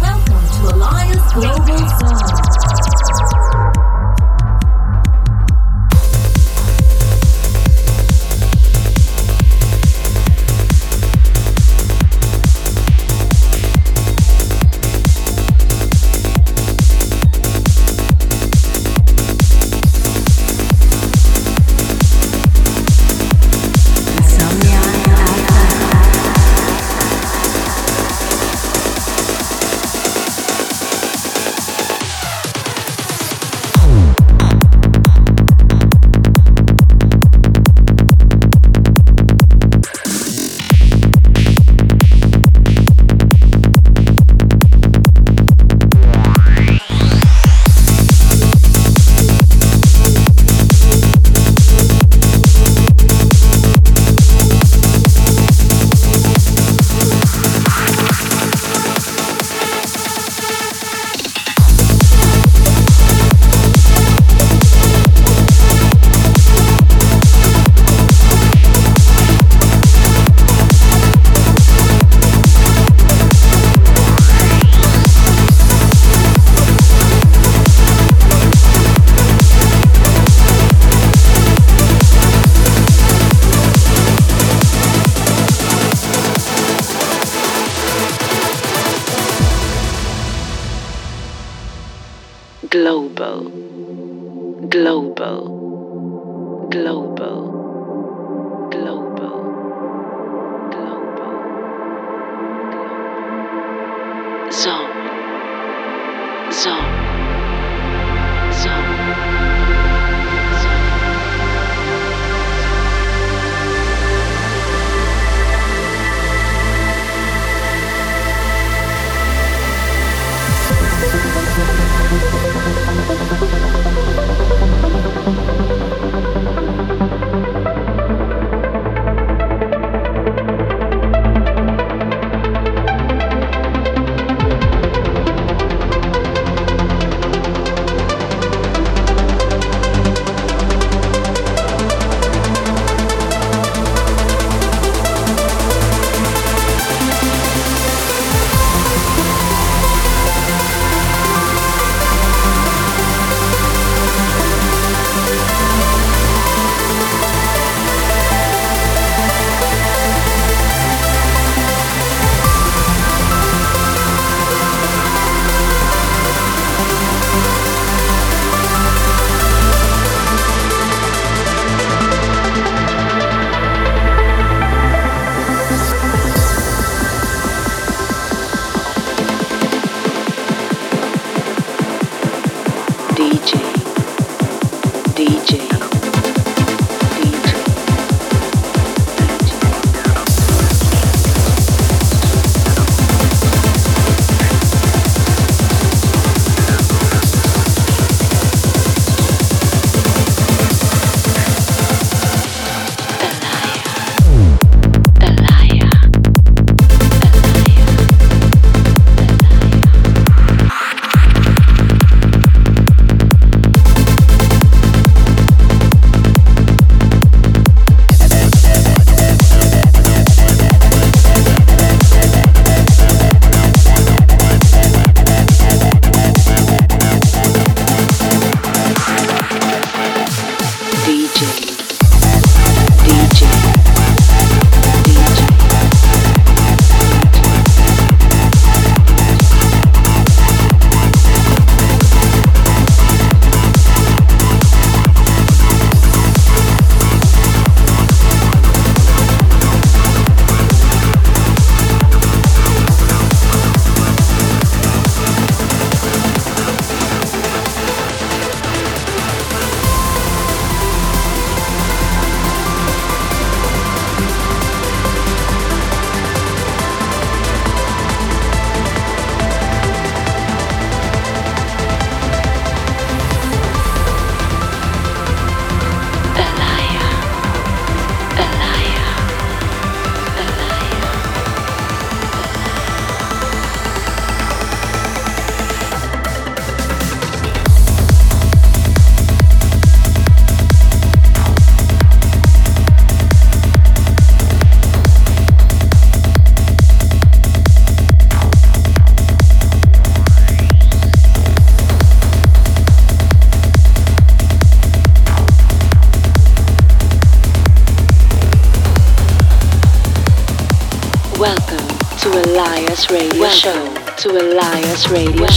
Welcome to Elias Global Zone. Zone. Radio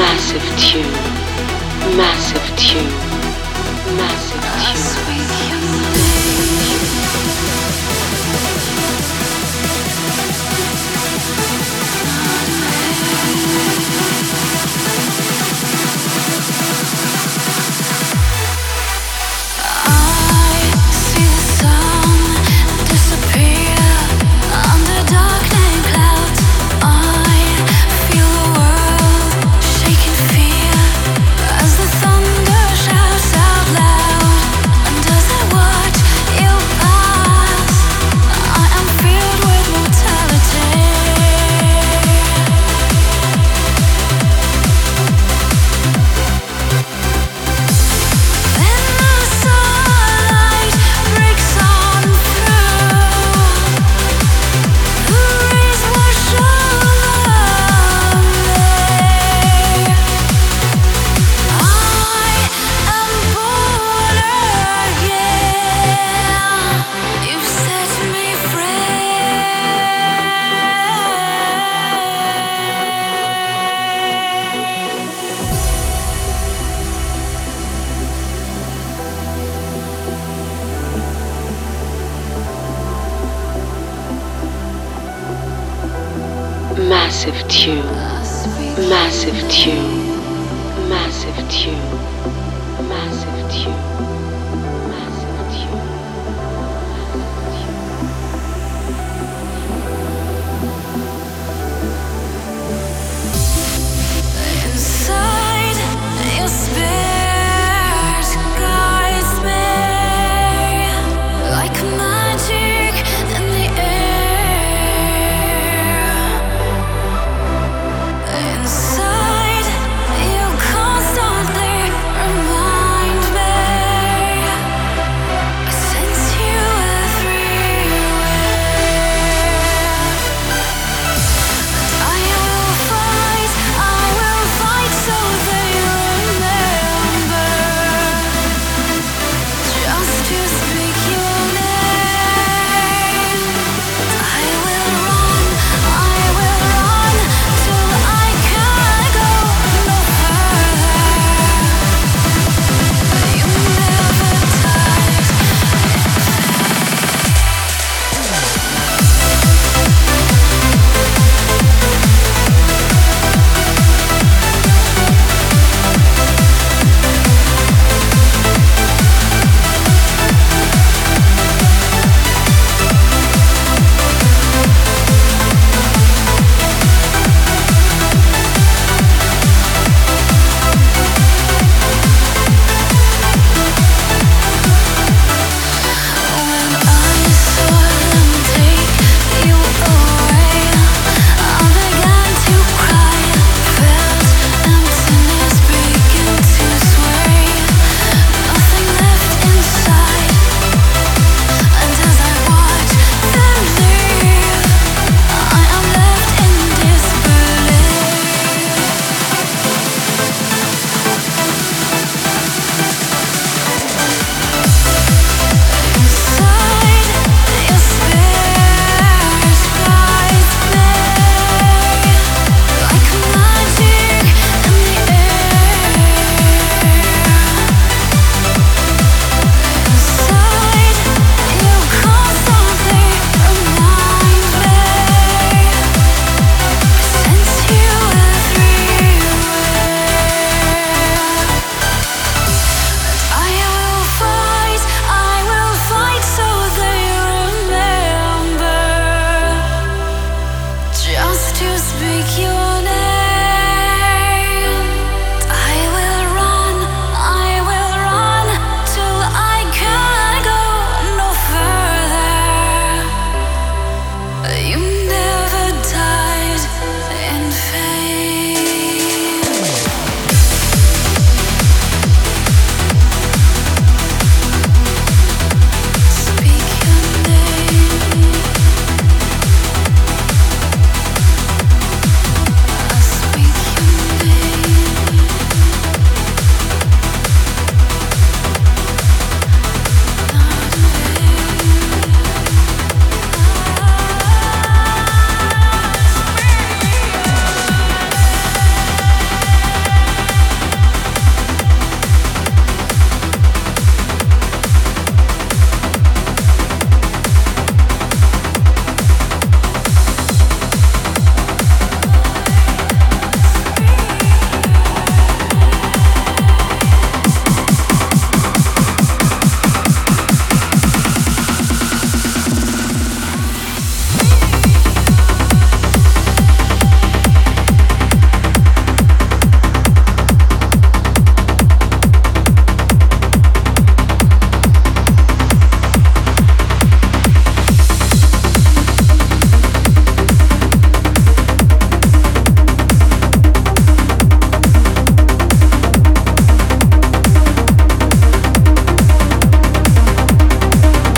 Does that what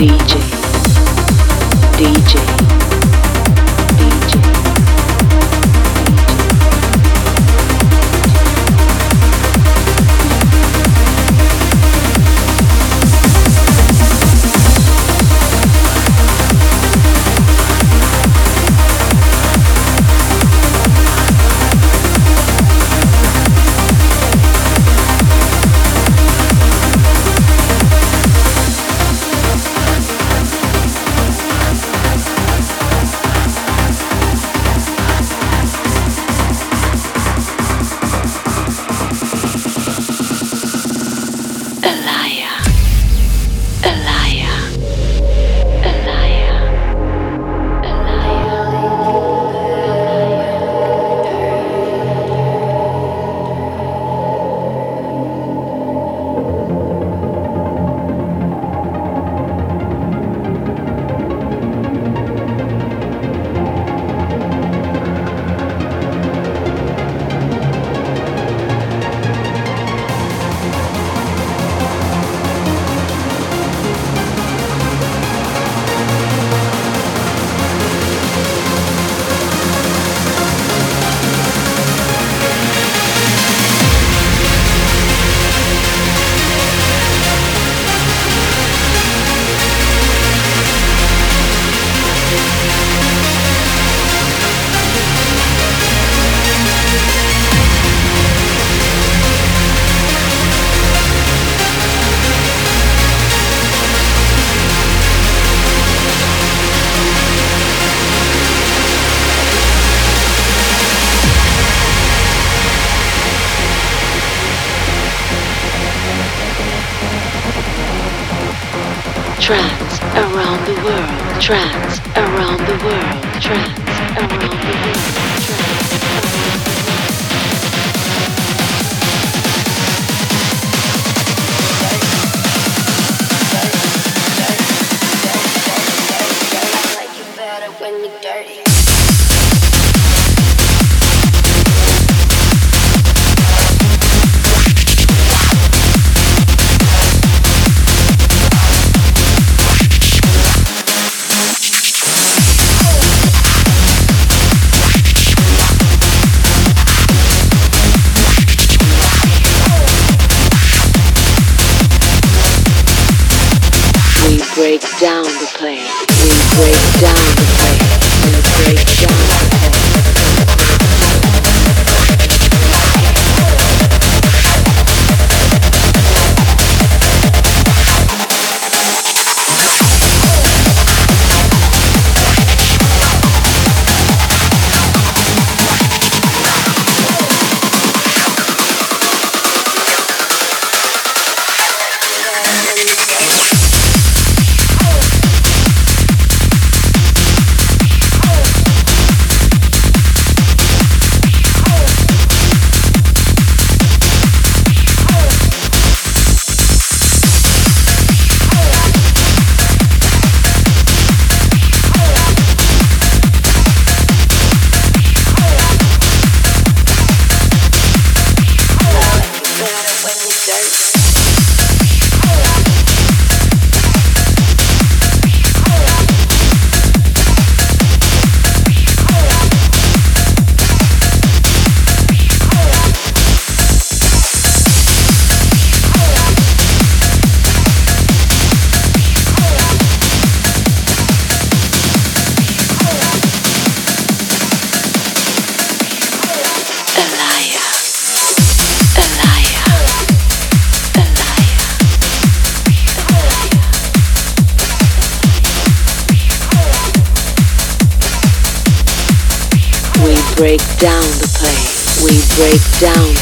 DJ, trance around the world, trance around the world, trance around the world. down.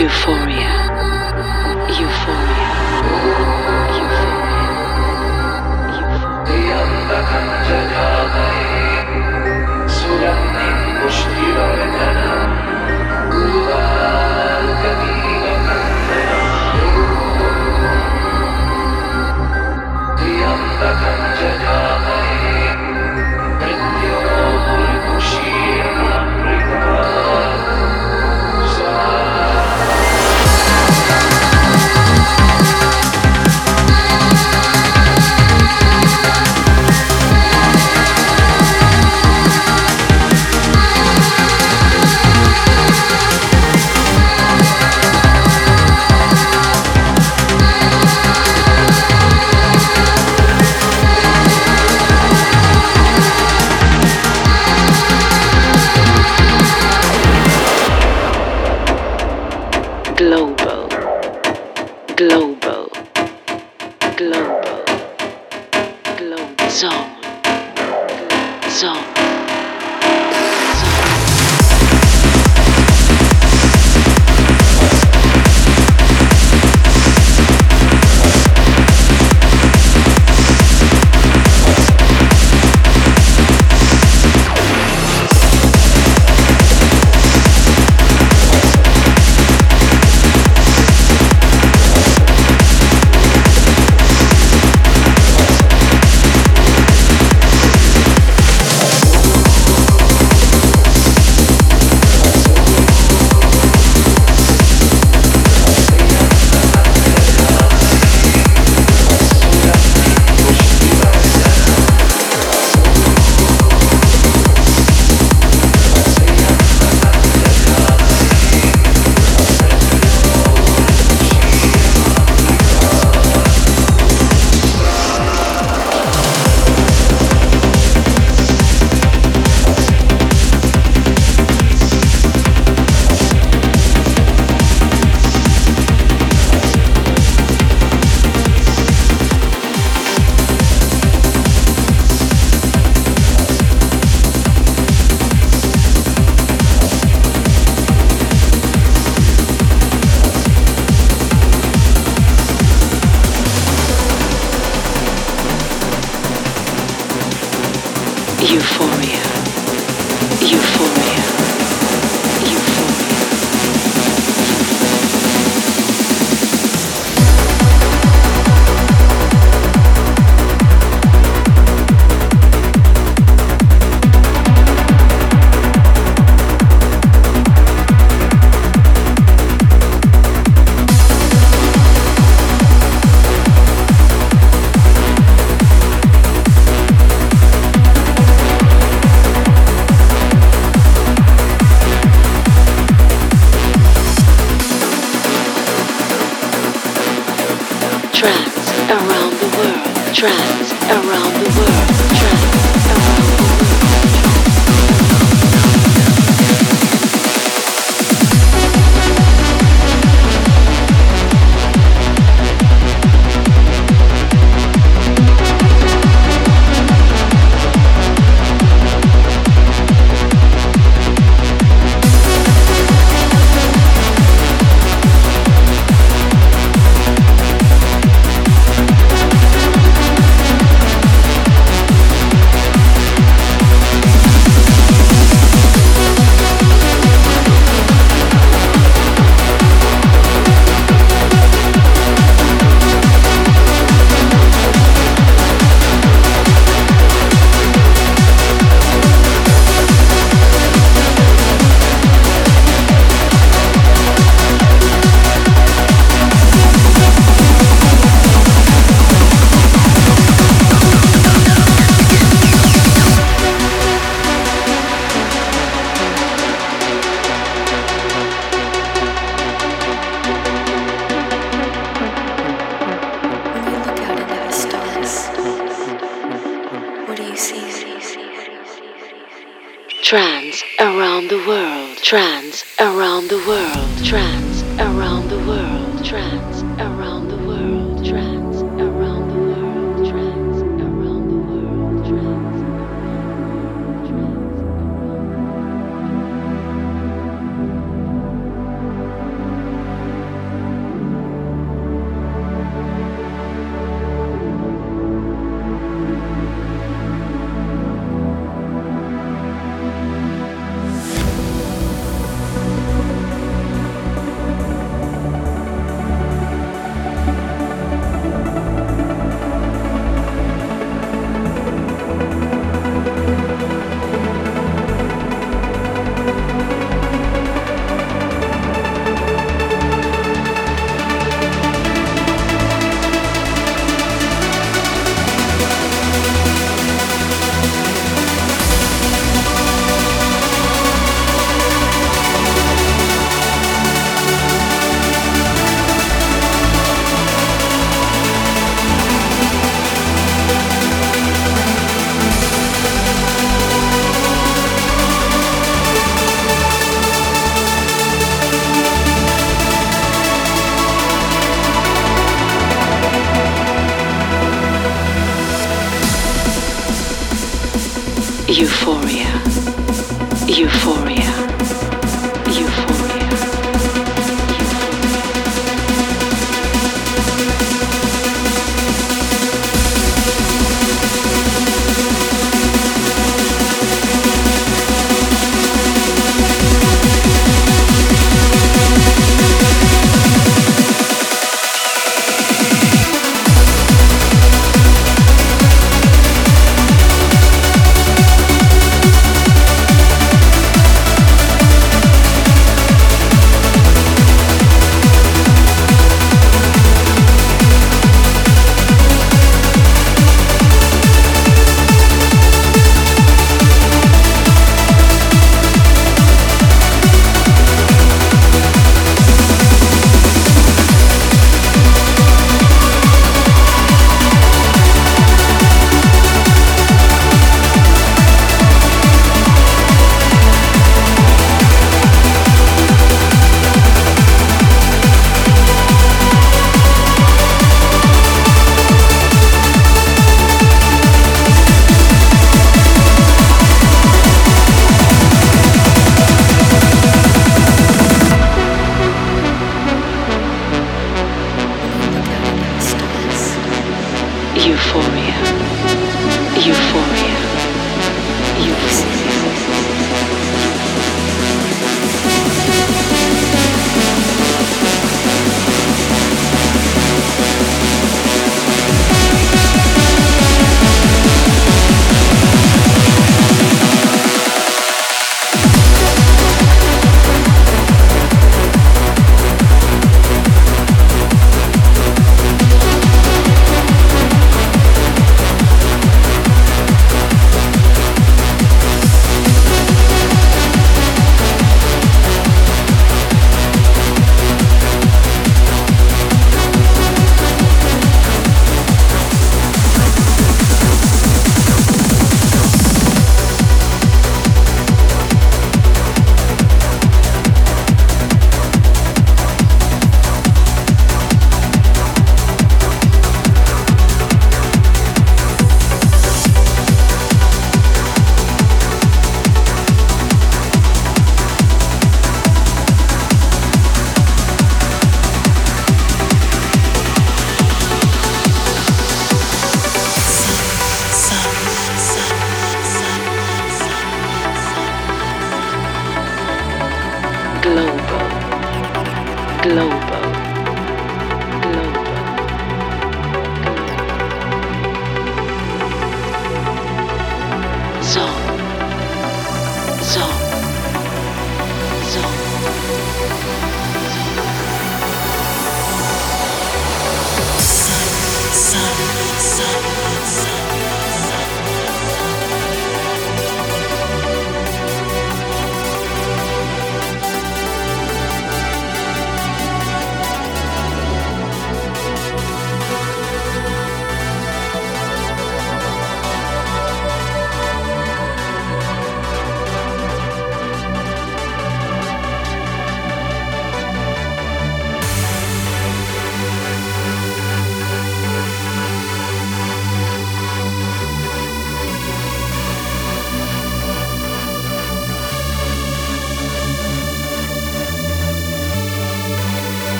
Euphoria.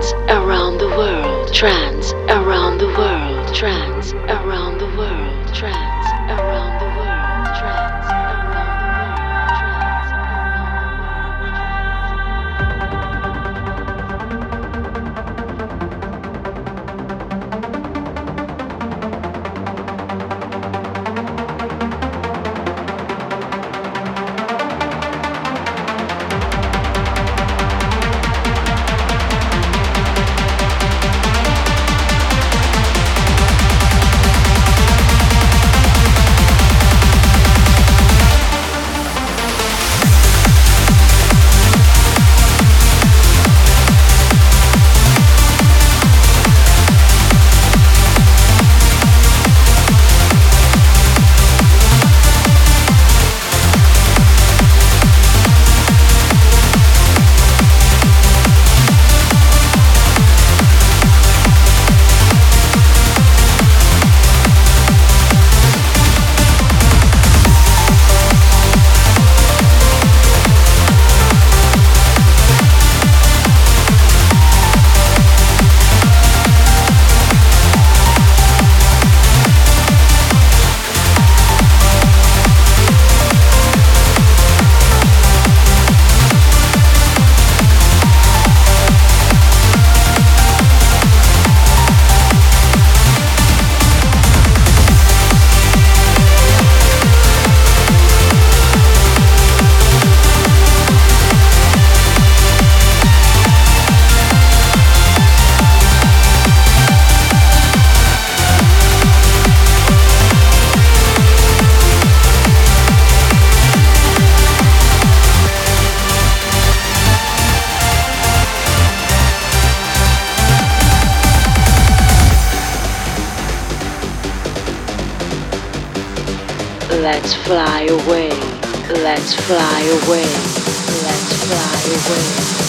Trance around the world, trance around the world, trance around the world, trance around the world, trance Let's fly away. Let's fly away. Let's fly away.